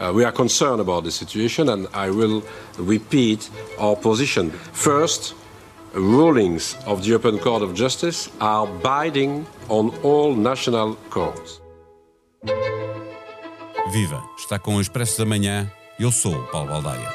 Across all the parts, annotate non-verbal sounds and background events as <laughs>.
Uh, we are concerned about the situation and I will repeat our position. First, rulings of the European Court of Justice are binding on all national courts. Viva! Está com o Expresso da Manhã. Eu sou Paulo Baldaia.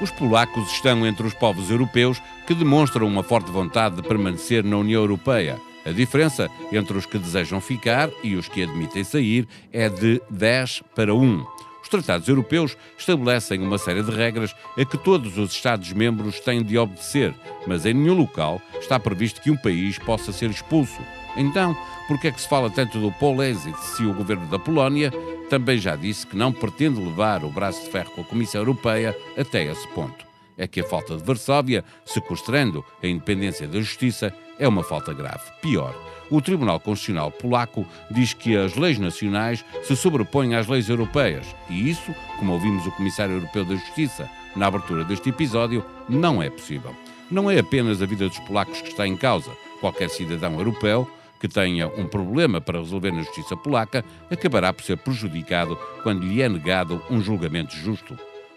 Os polacos estão entre os povos europeus que demonstram uma forte vontade de permanecer na União Europeia. A diferença entre os que desejam ficar e os que admitem sair é de 10 para 1. Os tratados europeus estabelecem uma série de regras a que todos os Estados-membros têm de obedecer, mas em nenhum local está previsto que um país possa ser expulso. Então, por que é que se fala tanto do Polexit se o governo da Polónia também já disse que não pretende levar o braço de ferro com a Comissão Europeia até esse ponto? É que a falta de Varsóvia, sequestrando a independência da justiça, é uma falta grave. Pior, o Tribunal Constitucional Polaco diz que as leis nacionais se sobrepõem às leis europeias e isso, como ouvimos o Comissário Europeu da Justiça na abertura deste episódio, não é possível. Não é apenas a vida dos polacos que está em causa. Qualquer cidadão europeu que tenha um problema para resolver na justiça polaca acabará por ser prejudicado quando lhe é negado um julgamento justo.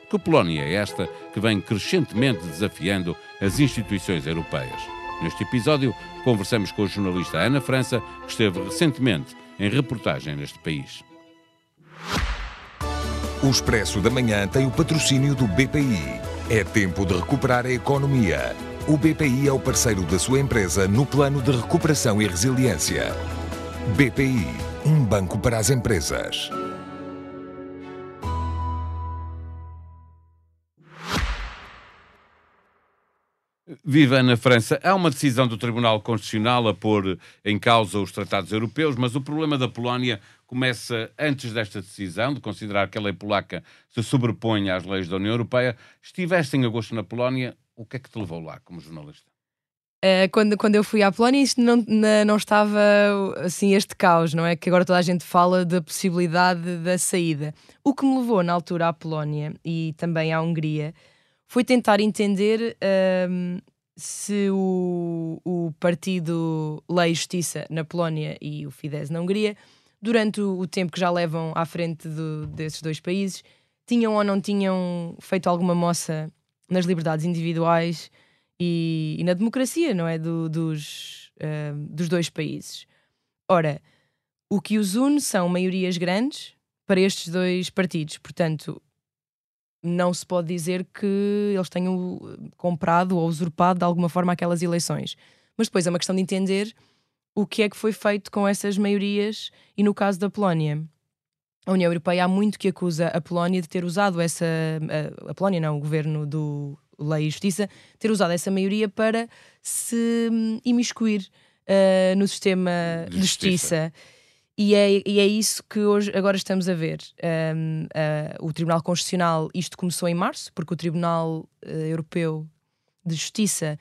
Que Polónia é esta que vem crescentemente desafiando as instituições europeias? Neste episódio, conversamos com a jornalista Ana França, que esteve recentemente em reportagem neste país. O Expresso da Manhã tem o patrocínio do BPI. É tempo de recuperar a economia. O BPI é o parceiro da sua empresa no plano de recuperação e resiliência. BPI, um banco para as empresas. Viva na França. Há uma decisão do Tribunal Constitucional a pôr em causa os tratados europeus, mas o problema da Polónia começa antes desta decisão, de considerar que a lei polaca se sobrepõe às leis da União Europeia. Estiveste em agosto na Polónia, o que é que te levou lá como jornalista? Uh, quando, quando eu fui à Polónia, isto não, não estava assim este caos, não é? Que agora toda a gente fala da possibilidade da saída. O que me levou na altura à Polónia e também à Hungria foi tentar entender uh, se o, o partido Lei e Justiça na Polónia e o Fidesz na Hungria, durante o, tempo que já levam à frente do, desses dois países, tinham ou não tinham feito alguma moça nas liberdades individuais e, e na democracia, não é? Do, dos, uh, dos dois países. Ora, o que os une são maiorias grandes para estes dois partidos. Portanto, não se pode dizer que eles tenham comprado ou usurpado de alguma forma aquelas eleições. Mas depois é uma questão de entender o que é que foi feito com essas maiorias e no caso da Polónia. A União Europeia há muito que acusa a Polónia de ter usado essa. A, Polónia, não, o governo do Lei e Justiça, ter usado essa maioria para se hum, imiscuir uh, no sistema de justiça. justiça. E é, e é isso que hoje agora estamos a ver. Um, uh, o Tribunal Constitucional, isto começou em março, porque o Tribunal uh, Europeu de Justiça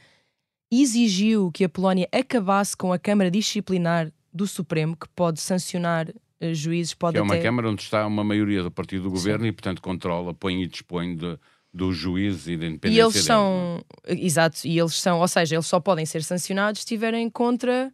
exigiu que a Polónia acabasse com a Câmara Disciplinar do Supremo, que pode sancionar uh, juízes. Pode que é uma até... Câmara onde está uma maioria do partido do governo Sim. e, portanto, controla, põe e dispõe de, do juiz e da independência. E eles são, exato, e eles são, ou seja, eles só podem ser sancionados se estiverem contra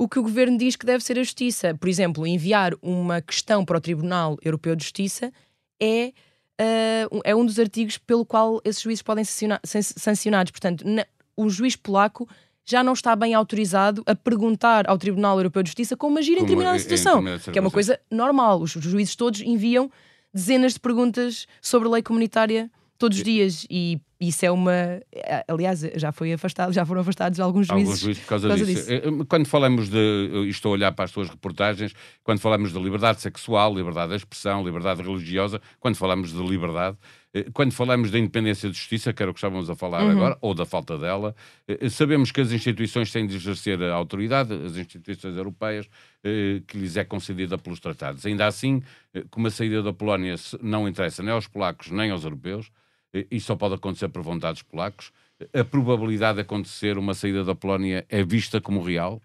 o que o governo diz que deve ser a justiça. Por exemplo, enviar uma questão para o Tribunal Europeu de Justiça é, uh, é um dos artigos pelo qual esses juízes podem ser sancionados. Portanto, na, o juiz polaco já não está bem autorizado a perguntar ao Tribunal Europeu de Justiça como agir em determinada situação, que é uma coisa normal. Os juízes todos enviam dezenas de perguntas sobre a lei comunitária todos os dias e isso é uma. Aliás, já foi afastado, já foram afastados alguns juízes. Alguns juízes por causa, por causa disso. disso. Eh, quando falamos de. Estou a olhar para as tuas reportagens, quando falamos de liberdade sexual, liberdade de expressão, liberdade religiosa, quando falamos de liberdade, eh, quando falamos da independência de justiça, que era o que estávamos a falar uhum. agora, ou da falta dela, eh, sabemos que as instituições têm de exercer a autoridade, as instituições europeias, que lhes é concedida pelos tratados. Ainda assim, como a saída da Polónia não interessa nem aos polacos nem aos europeus, e só pode acontecer por vontades polacos. A probabilidade de acontecer uma saída da Polónia é vista como real?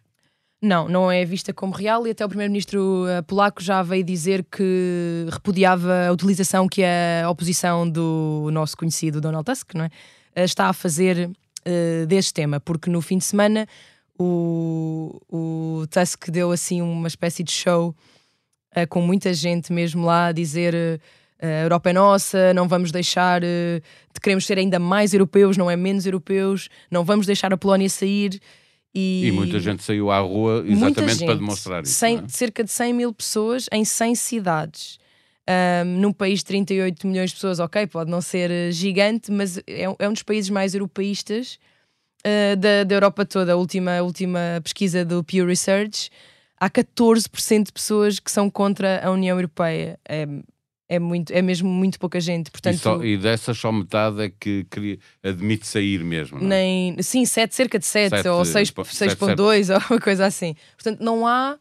Não, não é vista como real e até o primeiro-ministro eh, polaco já veio dizer que repudiava a utilização que a oposição do nosso conhecido Donald Tusk não é? Eh, está a fazer uh, deste tema, porque no fim de semana o, o Tusk deu assim uma espécie de show uh, com muita gente mesmo lá a dizer uh, a Europa é nossa, não vamos deixar, uh, queremos ser ainda mais europeus, não é menos europeus, não vamos deixar a Polónia sair. E, e muita gente saiu à rua exatamente gente, para demonstrar isso. 100, é? Cerca de 100 mil pessoas em 100 cidades. Um, num país de 38 milhões de pessoas, ok, pode não ser gigante, mas é, é um dos países mais europeístas uh, da, da Europa toda. A última, a última pesquisa do Pew Research, há 14% de pessoas que são contra a União Europeia. É, é, muito, é mesmo muito pouca gente. Portanto, e, só, e dessas só metade é que queria, admite sair mesmo. Não é? nem, sim, sete, cerca de 7 sete, ou 6,2 <laughs> ou uma coisa assim. Portanto, não há.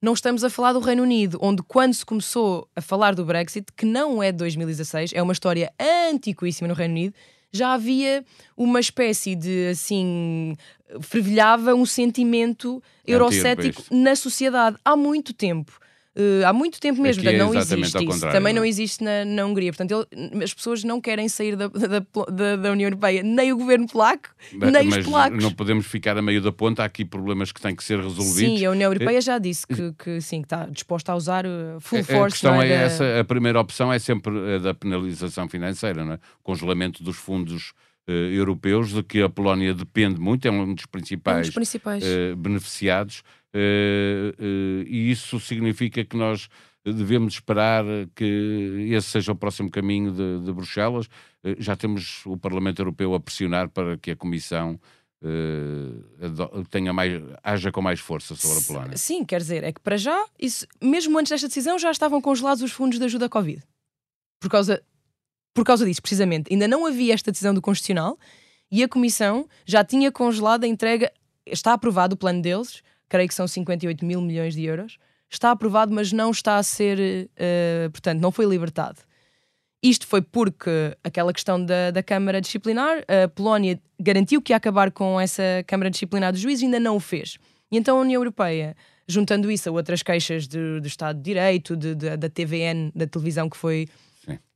Não estamos a falar do Reino Unido, onde quando se começou a falar do Brexit, que não é de 2016, é uma história antiquíssima no Reino Unido, já havia uma espécie de assim fervilhava um sentimento eurocético na sociedade há muito tempo. Uh, há muito tempo mesmo, Aqui não existe isso. Também não, é? existe na, na Hungria. Portanto, ele, as pessoas não querem sair da, da, da, da, União Europeia, nem o governo polaco, mas, nem os polacos. Não podemos ficar a meio da ponta, há aqui problemas que têm que ser resolvidos. Sim, a União Europeia já disse que, que sim, que está disposta a usar uh, full force. A questão é, é essa, a primeira opção é sempre a da penalização financeira, não é? congelamento dos fundos europeus, de que a Polónia depende muito, é um dos principais, é um dos principais. Uh, beneficiados, e isso significa que nós devemos esperar que esse seja o próximo caminho de, de Bruxelas. Eh, já temos o Parlamento Europeu a pressionar para que a Comissão uh, tenha mais, haja com mais força sobre a Polónia. Sim, quer dizer, é que para já, isso, mesmo antes desta decisão, já estavam congelados os fundos de ajuda à Covid. Por causa, por causa disso, precisamente. Ainda não havia esta decisão do Constitucional e a Comissão já tinha congelado a entrega. Está aprovado o plano deles, creio que são 58 mil milhões de euros está aprovado, mas não está a ser, uh, portanto, não foi libertado. Isto foi porque aquela questão da, da Câmara Disciplinar, a Polónia garantiu que ia acabar com essa Câmara Disciplinar dos juízes e ainda não o fez. E então a União Europeia, juntando isso a outras queixas do, do Estado de Direito, de, de, da TVN, da televisão que foi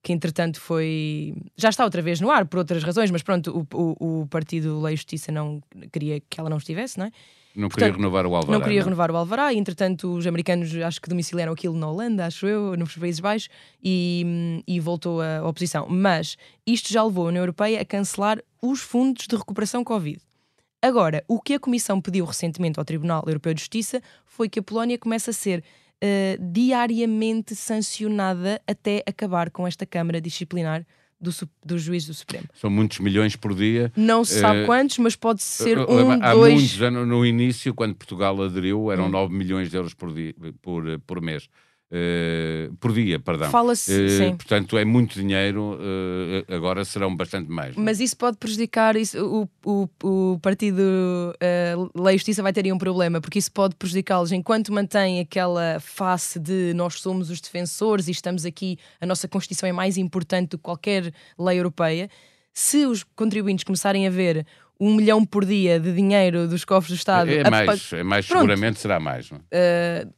que entretanto foi. Já está outra vez no ar por outras razões, mas pronto, o, o, o Partido Lei e Justiça não queria que ela não estivesse, não é? Não queria Portanto, renovar o Alvará. Não queria não? renovar o Alvará, e entretanto os americanos acho que domiciliaram aquilo na Holanda, acho eu, nos Países Baixos, e, e voltou a oposição. Mas isto já levou a União Europeia a cancelar os fundos de recuperação Covid. Agora, o que a Comissão pediu recentemente ao Tribunal Europeu de Justiça foi que a Polónia comece a ser uh, diariamente sancionada até acabar com esta Câmara Disciplinar do, do juiz do Supremo. São muitos milhões por dia. Não se sabe uh, quantos, mas pode ser uh, um, há dois... muitos anos, no início, quando Portugal aderiu, eram hum. 9 milhões de euros por, dia, por, por mês. Uh, por dia, perdão. Fala-se, uh, sim. Portanto, é muito dinheiro, uh, agora serão bastante mais. Não? É? Mas isso pode prejudicar, isso, o, o, o partido Lei e Justiça vai ter aí um problema, porque isso pode prejudicá-los enquanto mantém aquela face de nós somos os defensores e estamos aqui, a nossa Constituição é mais importante do que qualquer lei europeia. Se os contribuintes começarem a ver um milhão por dia de dinheiro dos cofres do Estado. É, mais, é mais seguramente será mais. Uh,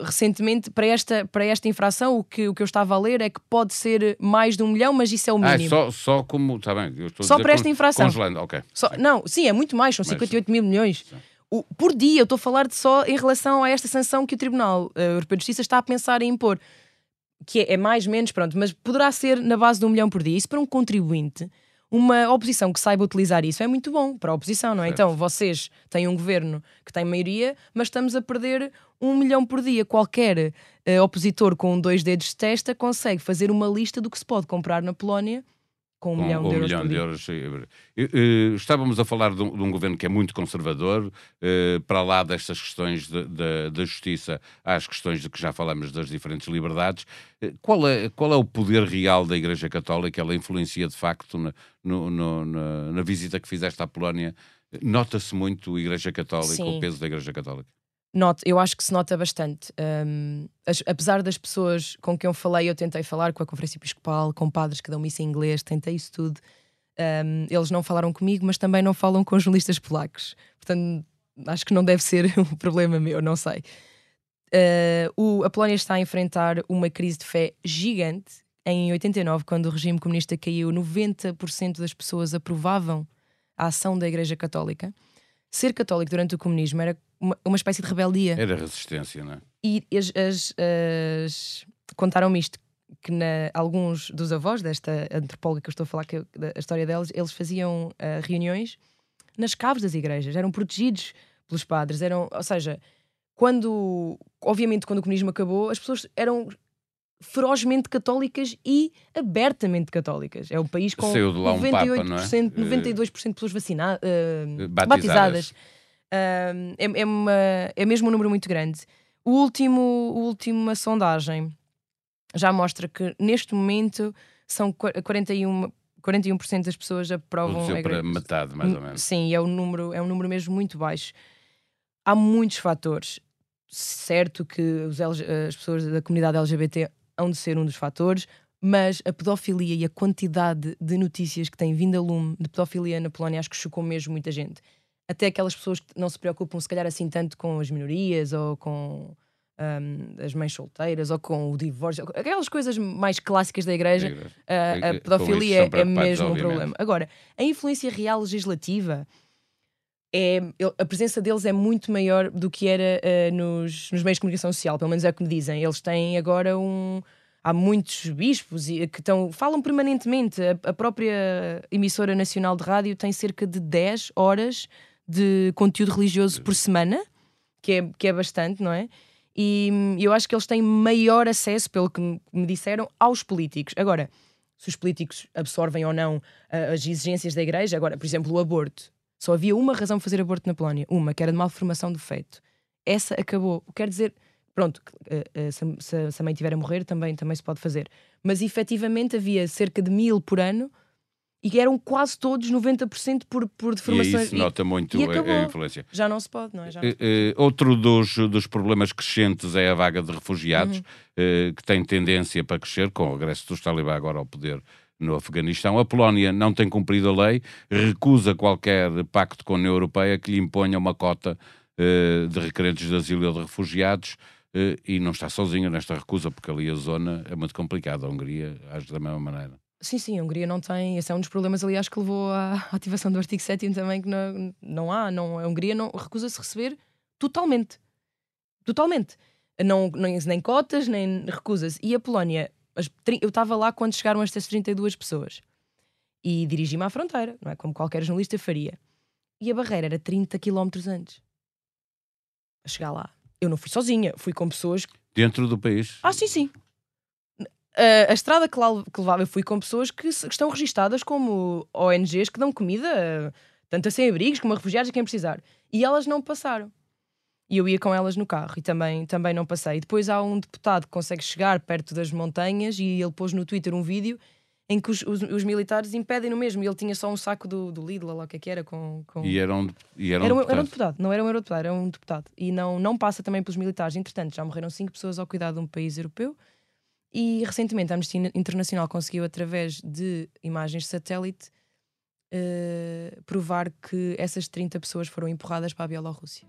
recentemente, para esta, para esta infração, o que, o que eu estava a ler é que pode ser mais de um milhão, mas isso é o ah, mínimo. Ah, só, só como. Está bem, eu estou Só para esta infração. Congelando, ok. Só, não, sim, é muito mais, são 58 mil milhões. O, por dia, eu estou a falar de só em relação a esta sanção que o Tribunal uh, Europeu de Justiça está a pensar em impor. Que é, é mais, menos, pronto, mas poderá ser na base de um milhão por dia. Isso para um contribuinte uma oposição que saiba utilizar isso é muito bom para a oposição, não é? Certo. Então, vocês têm um governo que tem maioria, mas estamos a perder um milhão por dia. Qualquer uh, opositor com dois dedos de testa consegue fazer uma lista do que se pode comprar na Polónia com um, milhão, de, euros milhão de euros. Uh, estávamos a falar de um, de um, governo que é muito conservador, uh, para lá destas questões da justiça, às questões de que já falamos das diferentes liberdades. Uh, qual, é, qual é o poder real da Igreja Católica? Ela influencia de facto na, no, no, na, na visita que fizeste à Polónia? Nota-se muito a Igreja Católica, Sim. o peso da Igreja Católica? Noto, eu acho que se nota bastante. Um, as, apesar das pessoas com quem eu falei, eu tentei falar com a Conferência Episcopal, com padres que dão missa em inglês, tentei isso tudo. Um, eles não falaram comigo, mas também não falam com jornalistas polacos. Portanto, acho que não deve ser <laughs> um problema meu, não sei. Uh, o, a Polónia está a enfrentar uma crise de fé gigante. Em 89, quando o regime comunista caiu, 90% das pessoas aprovavam a ação da Igreja Católica ser católico durante o comunismo era uma, uma espécie de rebeldia. Era resistência, não é? E as, as, as... contaram-me isto, que na, alguns dos avós desta antropóloga que eu estou a falar, que eu, a história deles, eles faziam uh, reuniões nas caves das igrejas, eram protegidos pelos padres, eram, ou seja, quando, obviamente, quando o comunismo acabou, as pessoas eram ferozmente católicas e abertamente católicas. É um país com Saiu de lá um 98%, Papa, é? 92% de pessoas vacinadas, uh, batizadas. batizadas. Uh, é, é, uma, é mesmo um número muito grande. O último, a última sondagem já mostra que neste momento são 41 41% das pessoas aprovam Reduziu para metade, mais ou menos. Sim, é um número, é um número mesmo muito baixo. Há muitos fatores. Certo que os, as pessoas da comunidade LGBT hão de ser um dos fatores, mas a pedofilia e a quantidade de notícias que têm vindo a lume de pedofilia na Polónia acho que chocou mesmo muita gente. Até aquelas pessoas que não se preocupam, se calhar, assim tanto com as minorias ou com um, as mães solteiras ou com o divórcio, aquelas coisas mais clássicas da igreja, igreja. A, a, pedofilia é mesmo um problema. Agora, a influência real legislativa é, a presença deles é muito maior do que era uh, nos, nos, meios de comunicação social, pelo menos é o que me dizem. Eles têm agora um. Há muitos bispos que estão, falam permanentemente. A, a, própria emissora nacional de rádio tem cerca de 10 horas de conteúdo religioso por semana, que é, que é bastante, não é? E hum, eu acho que eles têm maior acesso, pelo que me disseram, aos políticos. Agora, se os políticos absorvem ou não uh, as exigências da igreja, agora, por exemplo, o aborto só havia uma razão para fazer aborto na Polónia, uma, que era de malformação do feto. Essa acabou. Quer dizer, pronto, eh, eh, se, se a mãe tiver a morrer, também, também se pode fazer. Mas efetivamente havia cerca de mil por ano e eram quase todos 90% por, por deformações. E isso nota muito a, a, influência. Já não se pode, não é? Uh, uh, outro dos, dos problemas crescentes é a vaga de refugiados, uhum. uh, que tem tendência para crescer com o regresso dos talibã agora ao poder no Afeganistão. A Polónia não tem cumprido a lei, recusa qualquer pacto com a União Europeia que lhe imponha uma cota uh, de requerentes de asilo ou de refugiados uh, e não está sozinha nesta recusa, porque ali a zona é muito complicada. A Hungria age da mesma maneira. Sim, sim, a Hungria não tem. Esse é um dos problemas, aliás, que levou à <laughs> ativação do artigo 7 também, que não, não há. Não, a Hungria não recusa-se receber totalmente. Totalmente. Não, nem, nem cotas, nem recusa-se. E a Polónia eu estava lá quando chegaram estas 32 pessoas e dirigi-me à fronteira, não é? Como qualquer jornalista faria. E a barreira era 30 km antes. A chegar lá. Eu não fui sozinha, fui com pessoas. Dentro do país? Ah, sim, sim. A, a estrada que, lá, que levava, eu fui com pessoas que, que, estão registadas como ONGs que dão comida, tanto a sem-abrigos como a refugiados a quem precisar. E elas não passaram. E eu ia com elas no carro e também, também não passei. Depois há um deputado que consegue chegar perto das montanhas e ele pôs no Twitter um vídeo em que os, os, os militares impedem no mesmo. E ele tinha só um saco do, do Lidl, lá o que é que era. Com, com... E era um, e era um, era, um, era um deputado, não era um eurodeputado, era um deputado. E não, não passa também pelos militares. Entretanto, já morreram cinco pessoas ao cuidado de um país europeu. E recentemente a Amnistia Internacional conseguiu, através de imagens de satélite, uh, provar que essas 30 pessoas foram empurradas para a Bielorrússia.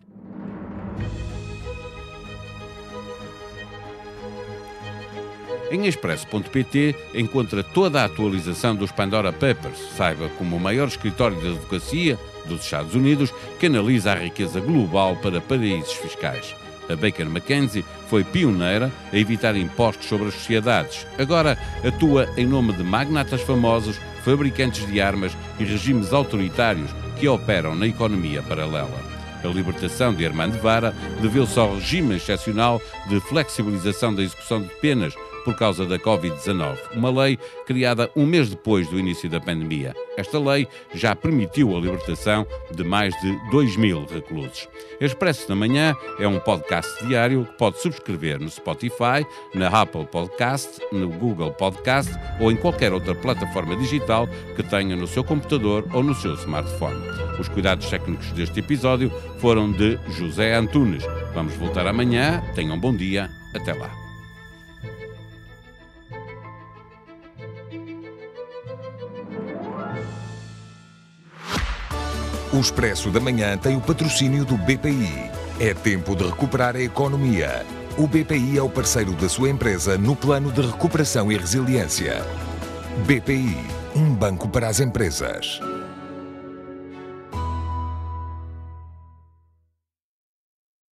Em expresso.pt encontra toda a atualização dos Pandora Papers. Saiba como o maior escritório de advocacia dos Estados Unidos canaliza a riqueza global para paraísos fiscais. A Baker McKenzie foi pioneira a evitar impostos sobre as sociedades. Agora atua em nome de magnatas famosos, fabricantes de armas e regimes autoritários que operam na economia paralela. A libertação de Armando Vara deveu-se ao regime excepcional de flexibilização da execução de penas por causa da Covid-19, uma lei criada um mês depois do início da pandemia. Esta lei já permitiu a libertação de mais de 2 mil reclusos. Expresso da Manhã é um podcast diário que pode subscrever no Spotify, na Apple Podcast, no Google Podcast ou em qualquer outra plataforma digital que tenha no seu computador ou no seu smartphone. Os cuidados técnicos deste episódio foram de José Antunes. Vamos voltar amanhã. Tenham um bom dia. Até lá. O Expresso da Manhã tem o patrocínio do BPI. É tempo de recuperar a economia. O BPI é o parceiro da sua empresa no plano de recuperação e resiliência. BPI, um banco para as empresas.